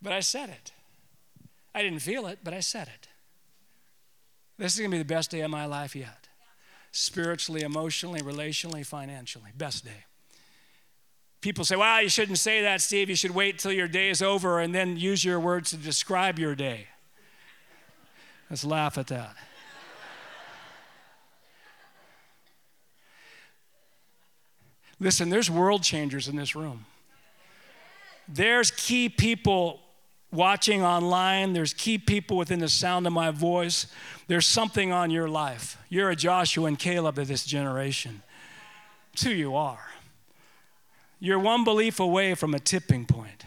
but I said it. I didn't feel it, but I said it. This is going to be the best day of my life yet. Spiritually, emotionally, relationally, financially. Best day. People say, well, you shouldn't say that, Steve. You should wait till your day is over and then use your words to describe your day. Let's laugh at that. Listen, there's world changers in this room. There's key people watching online, there's key people within the sound of my voice. There's something on your life. You're a Joshua and Caleb of this generation. It's who you are. You're one belief away from a tipping point.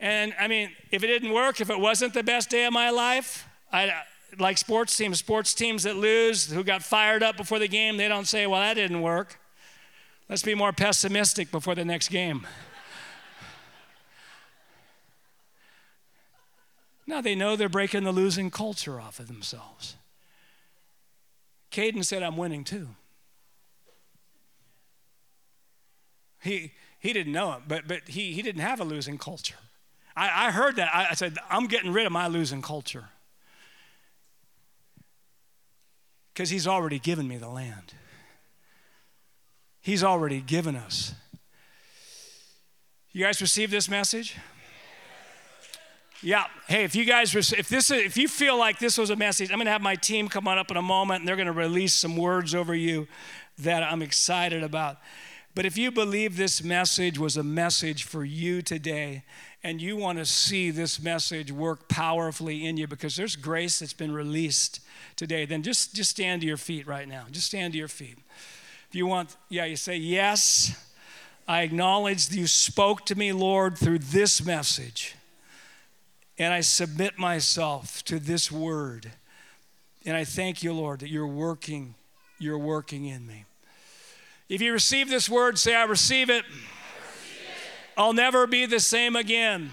And I mean, if it didn't work, if it wasn't the best day of my life, I, like sports teams, sports teams that lose, who got fired up before the game, they don't say, well, that didn't work. Let's be more pessimistic before the next game. now they know they're breaking the losing culture off of themselves. Caden said, I'm winning too. He, he didn't know it, but, but he, he didn't have a losing culture. I, I heard that. I, I said, I'm getting rid of my losing culture. Because he's already given me the land. He's already given us. You guys receive this message? Yeah. Hey, if you guys, if this, is if you feel like this was a message, I'm going to have my team come on up in a moment, and they're going to release some words over you that I'm excited about. But if you believe this message was a message for you today, and you want to see this message work powerfully in you because there's grace that's been released today, then just, just stand to your feet right now. Just stand to your feet. If you want, yeah, you say, Yes, I acknowledge that you spoke to me, Lord, through this message. And I submit myself to this word. And I thank you, Lord, that you're working, you're working in me. If you receive this word, say, I receive it. I'll never be the same again.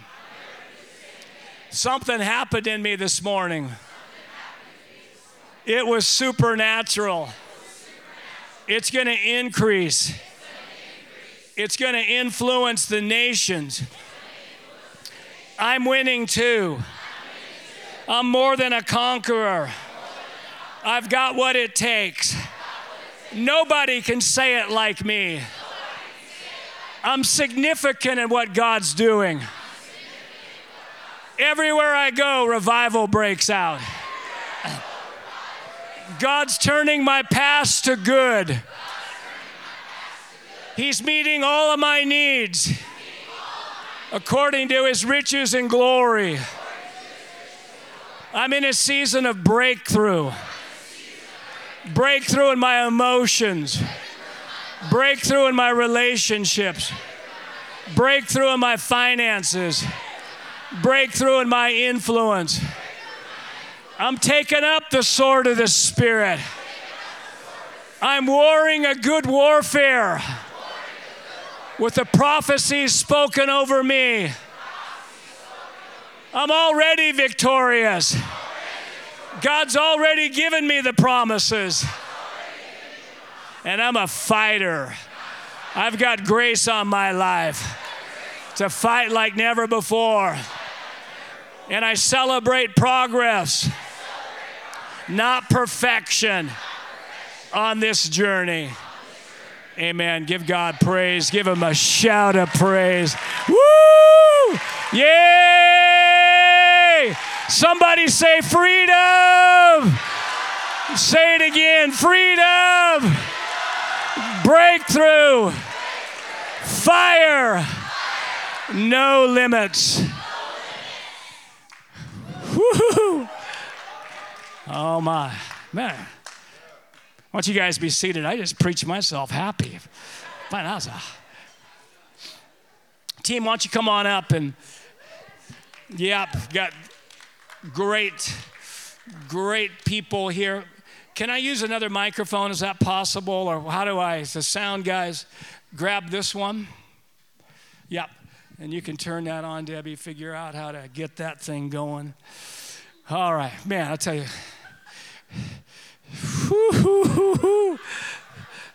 Something happened in me this morning. It was supernatural. It's going to increase. It's going to influence the nations. I'm winning too. I'm more than a conqueror. I've got what it takes. Nobody can say it like me. I'm significant in what God's doing. Everywhere I go, revival breaks out. God's turning my past to good. He's meeting all of my needs according to his riches and glory. I'm in a season of breakthrough. Breakthrough in my emotions breakthrough in my relationships, breakthrough in my finances, breakthrough in my influence. I'm taking up the sword of the Spirit. I'm warring a good warfare with the prophecies spoken over me. I'm already victorious. God's already given me the promises. And I'm a fighter. I've got grace on my life to fight like never before. And I celebrate progress, not perfection on this journey. Amen. Give God praise. Give Him a shout of praise. Woo! Yay! Somebody say freedom. Say it again freedom. Breakthrough. Fire. No limits. Oh my, man. Why don't you guys be seated? I just preached myself happy. Man, that was a... Team, why don't you come on up and, yep, got great, great people here. Can I use another microphone? Is that possible? Or how do I, the sound guys, grab this one? Yep. And you can turn that on, Debbie, figure out how to get that thing going. All right. Man, I'll tell you.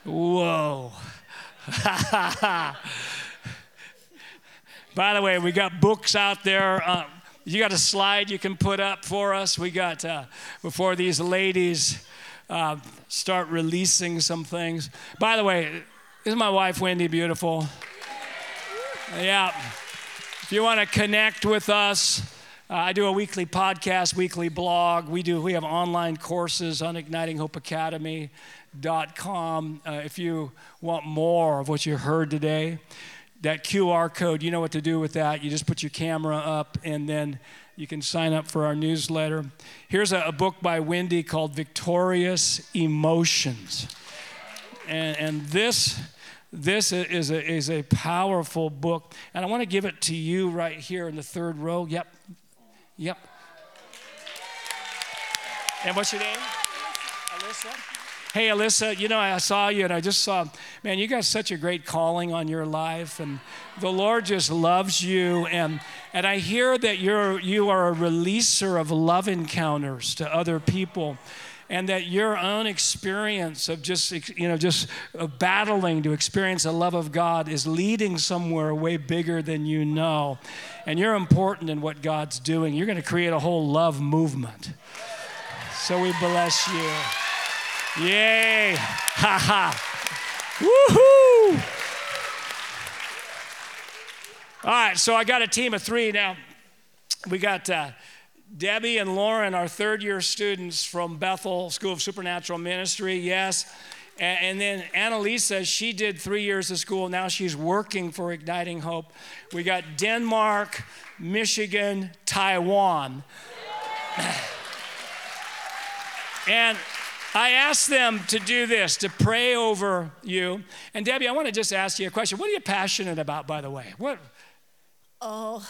Whoa. By the way, we got books out there. Uh, you got a slide you can put up for us? We got, uh, before these ladies uh, start releasing some things. By the way, is my wife Wendy beautiful? Yeah. If you want to connect with us, uh, I do a weekly podcast, weekly blog. We do. We have online courses on ignitinghopeacademy.com. Uh, if you want more of what you heard today, that QR code, you know what to do with that. You just put your camera up, and then you can sign up for our newsletter. Here's a, a book by Wendy called Victorious Emotions, and, and this this is a, is a powerful book, and I want to give it to you right here in the third row. Yep, Yep. And what's your name? Alyssa. Hey, Alyssa, you know, I saw you and I just saw, man, you got such a great calling on your life, and the Lord just loves you. And, and I hear that you're, you are a releaser of love encounters to other people and that your own experience of just you know just battling to experience the love of God is leading somewhere way bigger than you know. And you're important in what God's doing. You're going to create a whole love movement. So we bless you yay ha ha woohoo all right so I got a team of 3 now we got uh, Debbie and Lauren our third year students from Bethel School of Supernatural Ministry, yes. And, then Annalisa, she did three years of school. Now she's working for Igniting Hope. We got Denmark, Michigan, Taiwan. and I asked them to do this, to pray over you. And Debbie, I want to just ask you a question. What are you passionate about, by the way? What? Oh,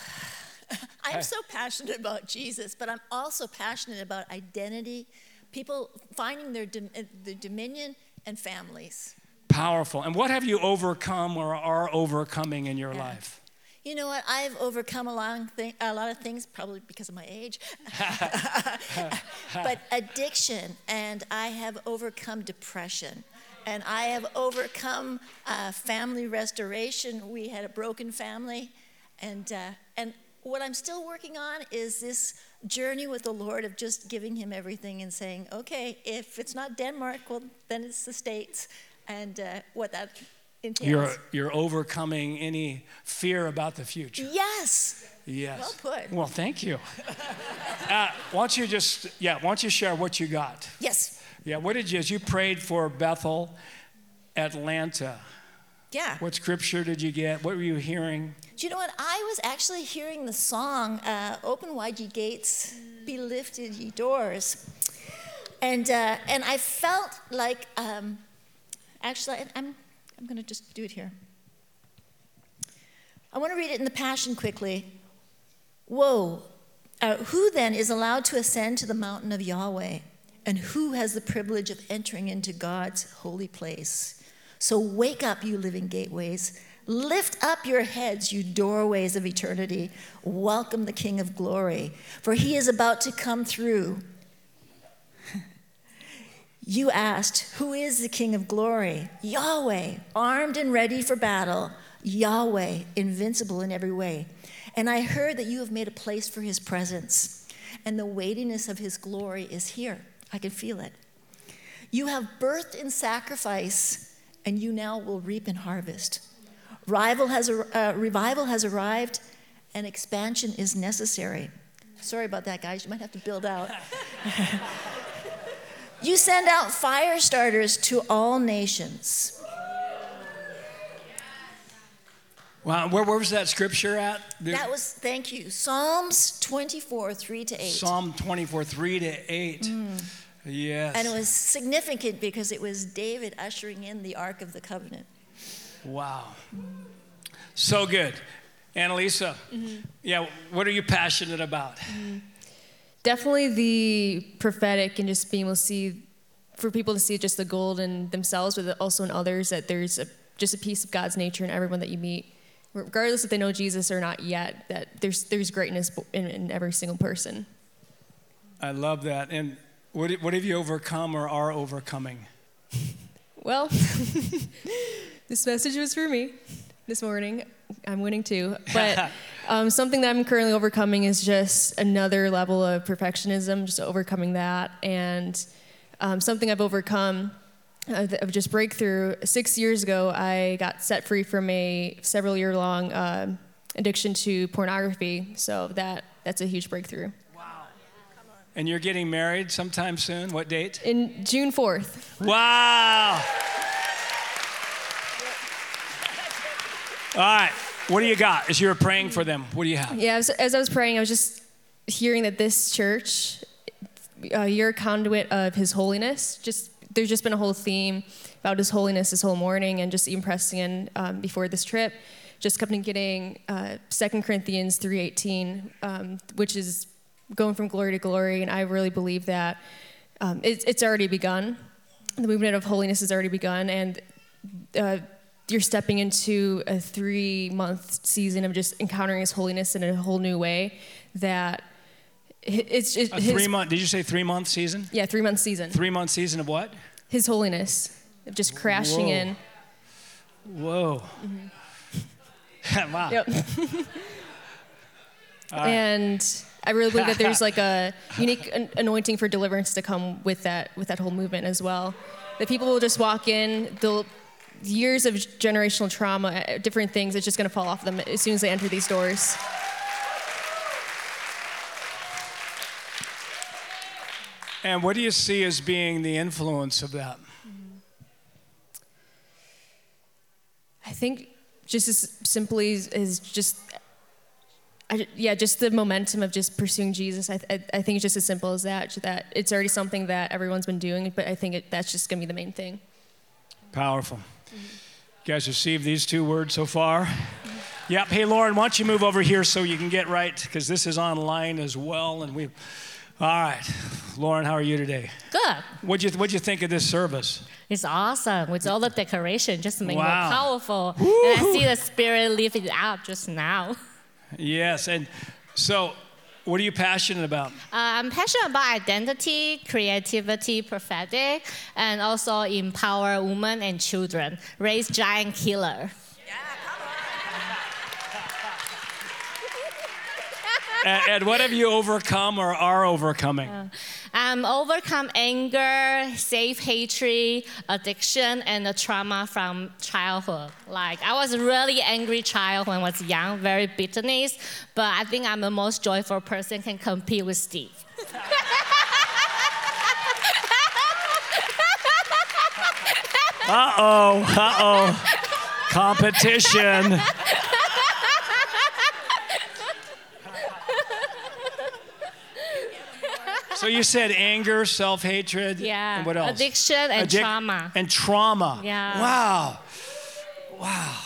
I'm so passionate about Jesus, but I'm also passionate about identity, people finding their, uh, their dominion, and families. Powerful. And what have you overcome or are overcoming in your yeah. life? You know what? I've overcome a lot, of thing, a lot of things, probably because of my age. but addiction, and I have overcome depression and I have overcome uh, family restoration. We had a broken family, and uh, and what I'm still working on is this journey with the Lord of just giving Him everything and saying, okay, if it's not Denmark, well, then it's the States, and uh, what that entails. You're, you're overcoming any fear about the future. Yes. Yes. Well put. Well, thank you. uh, why don't you just, yeah, why don't you share what you got? Yes. Yeah, what did you, as you prayed for Bethel, Atlanta, yeah. What scripture did you get? What were you hearing? Do you know what? I was actually hearing the song, uh, Open Wide Ye Gates, Be Lifted Ye Doors. And, uh, and I felt like, um, actually, I'm, I'm going to just do it here. I want to read it in the Passion quickly. Whoa. Uh, who then is allowed to ascend to the mountain of Yahweh? And who has the privilege of entering into God's holy place? So wake up, you living gateways. Lift up your heads, you doorways of eternity. Welcome the King of glory, for he is about to come through. You asked, Who is the King of glory? Yahweh, armed and ready for battle. Yahweh, invincible in every way. And I heard that you have made a place for his presence, and the weightiness of his glory is here. I can feel it. You have birthed in sacrifice, and you now will reap in harvest. Rival has, uh, revival has arrived, and expansion is necessary. Sorry about that, guys. You might have to build out. you send out fire starters to all nations. Wow, where, where was that scripture at? That was, thank you, Psalms 24, 3 to 8. Psalm 24, 3 to 8. Mm. Yes. And it was significant because it was David ushering in the Ark of the Covenant. Wow. So good. Annalisa, mm-hmm. yeah, what are you passionate about? Mm-hmm. Definitely the prophetic and just being able to see, for people to see just the gold in themselves, but also in others, that there's a, just a piece of God's nature in everyone that you meet regardless if they know Jesus or not yet, that there's, there's greatness in, in every single person. I love that. And what, what have you overcome or are overcoming? Well, this message was for me this morning. I'm winning too. But um, something that I'm currently overcoming is just another level of perfectionism, just overcoming that. And um, something I've overcome of just breakthrough. Six years ago, I got set free from a several year long uh, addiction to pornography. So that that's a huge breakthrough. Wow. And you're getting married sometime soon. What date? In June 4th. Wow. All right. What do you got? As you were praying for them, what do you have? Yeah, as, as I was praying, I was just hearing that this church, uh, you're a conduit of His holiness. Just there's just been a whole theme about His holiness this whole morning, and just even pressing in um, before this trip, just kept getting uh, 2 Corinthians 3:18, um, which is going from glory to glory, and I really believe that um, it's, it's already begun. The movement of holiness has already begun, and uh, you're stepping into a three month season of just encountering His holiness in a whole new way that it's just a three month. Did you say three month season? Yeah, three month season. Three month season of what? His holiness, of just crashing Whoa. in. Whoa. Mm-hmm. wow. Yep. and I really believe that there's like a unique anointing for deliverance to come with that with that whole movement as well. That people will just walk in, they'll years of generational trauma, uh, different things, it's just going to fall off them as soon as they enter these doors. And what do you see as being the influence of that? Mm-hmm. I think just as simply is just, I, yeah, just the momentum of just pursuing Jesus. I, I, I, think it's just as simple as that. That it's already something that everyone's been doing, but I think it, that's just gonna be the main thing. Powerful. You guys received these two words so far? Yep. Hey, Lauren, why don't you move over here so you can get right because this is online as well, and we. All right. Lauren, how are you today? Good. What'd you, what'd you think of this service? It's awesome with all the decoration, just make wow. more powerful. Woo-hoo. And I see the spirit living out just now. Yes. And so, what are you passionate about? Uh, I'm passionate about identity, creativity, prophetic, and also empower women and children, raise giant killer. And, and, what have you overcome or are overcoming? Uh, I'm overcome anger, safe hatred, addiction, and the trauma from childhood. Like I was a really angry child when I was young, very bitterness. But I think I'm the most joyful person can compete with Steve. uh oh, uh oh. Competition. So you said anger, self hatred. Yeah. And what else? Addiction and Addic- trauma. And trauma. Yeah. Wow. Wow.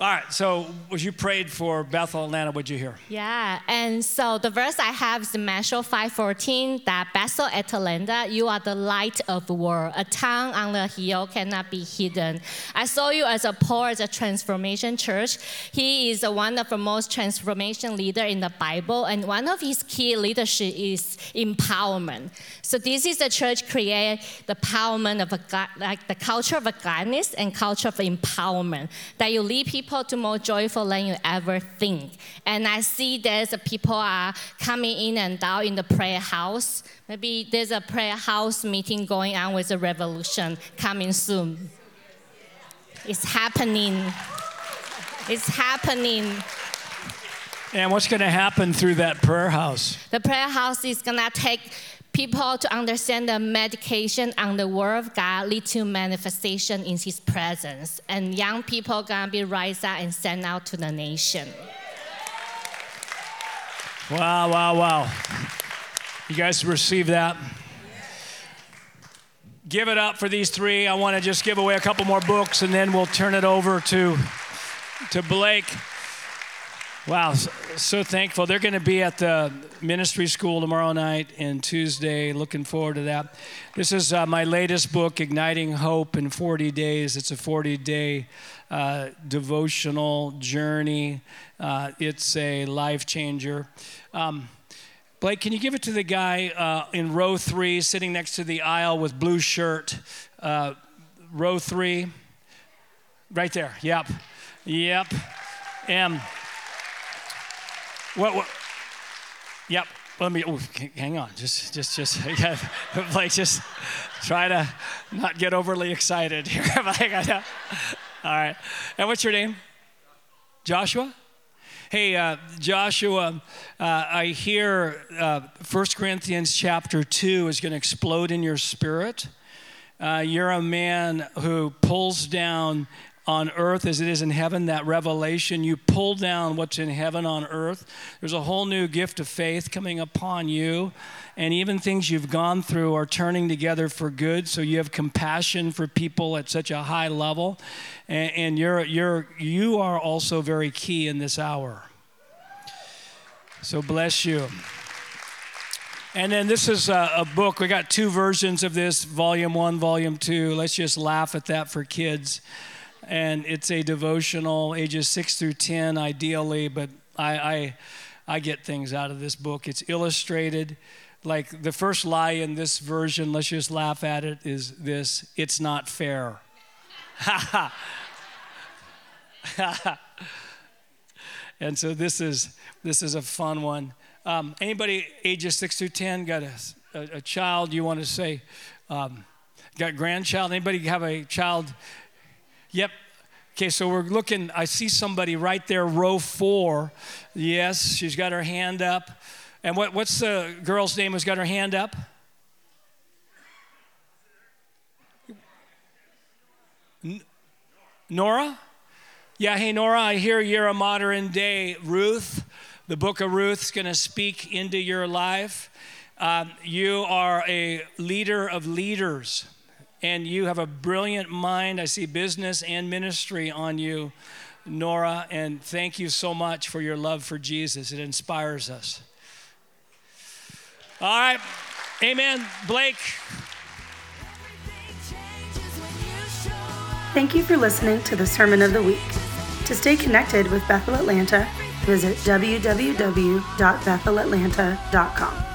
All right. So, as you prayed for Bethel, Atlanta, what'd you hear? Yeah, and so the verse I have is Matthew 5:14 that Bethel Atlanta, you are the light of the world. A town on the hill cannot be hidden. I saw you as a Paul as a transformation church. He is one of the most transformation leader in the Bible, and one of his key leadership is empowerment. So this is the church create the empowerment of a like the culture of a godness and culture of empowerment that you lead people to more joyful than you ever think. And I see there's a people are coming in and out in the prayer house. Maybe there's a prayer house meeting going on with a revolution coming soon. It's happening. It's happening. And what's going to happen through that prayer house? The prayer house is gonna take people to understand the medication on the word of God lead to manifestation in his presence. And young people gonna be rise up and sent out to the nation. Wow, wow, wow. You guys receive that? Give it up for these three. I want to just give away a couple more books and then we'll turn it over to, to Blake. Wow, so, so thankful. They're going to be at the ministry school tomorrow night and Tuesday. Looking forward to that. This is uh, my latest book, Igniting Hope in 40 Days. It's a 40 day uh, devotional journey, uh, it's a life changer. Um, Blake, can you give it to the guy uh, in row three, sitting next to the aisle with blue shirt? Uh, row three, right there. Yep, yep. And what? yep. Let me. Oh, hang on. Just, just, just. Yeah, Blake, just try to not get overly excited here. Like. All right. And what's your name? Joshua. Hey, uh, Joshua, uh, I hear uh, 1 Corinthians chapter 2 is going to explode in your spirit. Uh, you're a man who pulls down on earth as it is in heaven, that revelation. You pull down what's in heaven on earth. There's a whole new gift of faith coming upon you. And even things you've gone through are turning together for good. So you have compassion for people at such a high level. And, and you're, you're, you are also very key in this hour. So bless you. And then this is a, a, book. We got two versions of this volume one, volume two. Let's just laugh at that for kids. And it's a devotional, ages six through 10, ideally, but I, I, I get things out of this book. It's illustrated. Like the first lie in this version, let's just laugh at it, is this it's not fair. and so this is this is a fun one. Um, anybody ages six through ten got a, a, a child you want to say? Um, got grandchild? Anybody have a child? Yep. Okay, so we're looking. I see somebody right there, row four. Yes, she's got her hand up. And what, what's the girl's name who's got her hand up? N- Nora? Yeah, hey, Nora, I hear you're a modern day Ruth. The book of Ruth's going to speak into your life. Um, you are a leader of leaders, and you have a brilliant mind. I see business and ministry on you, Nora, and thank you so much for your love for Jesus. It inspires us. All right. Amen. Blake. Thank you for listening to the Sermon of the Week. To stay connected with Bethel Atlanta, visit www.bethelatlanta.com.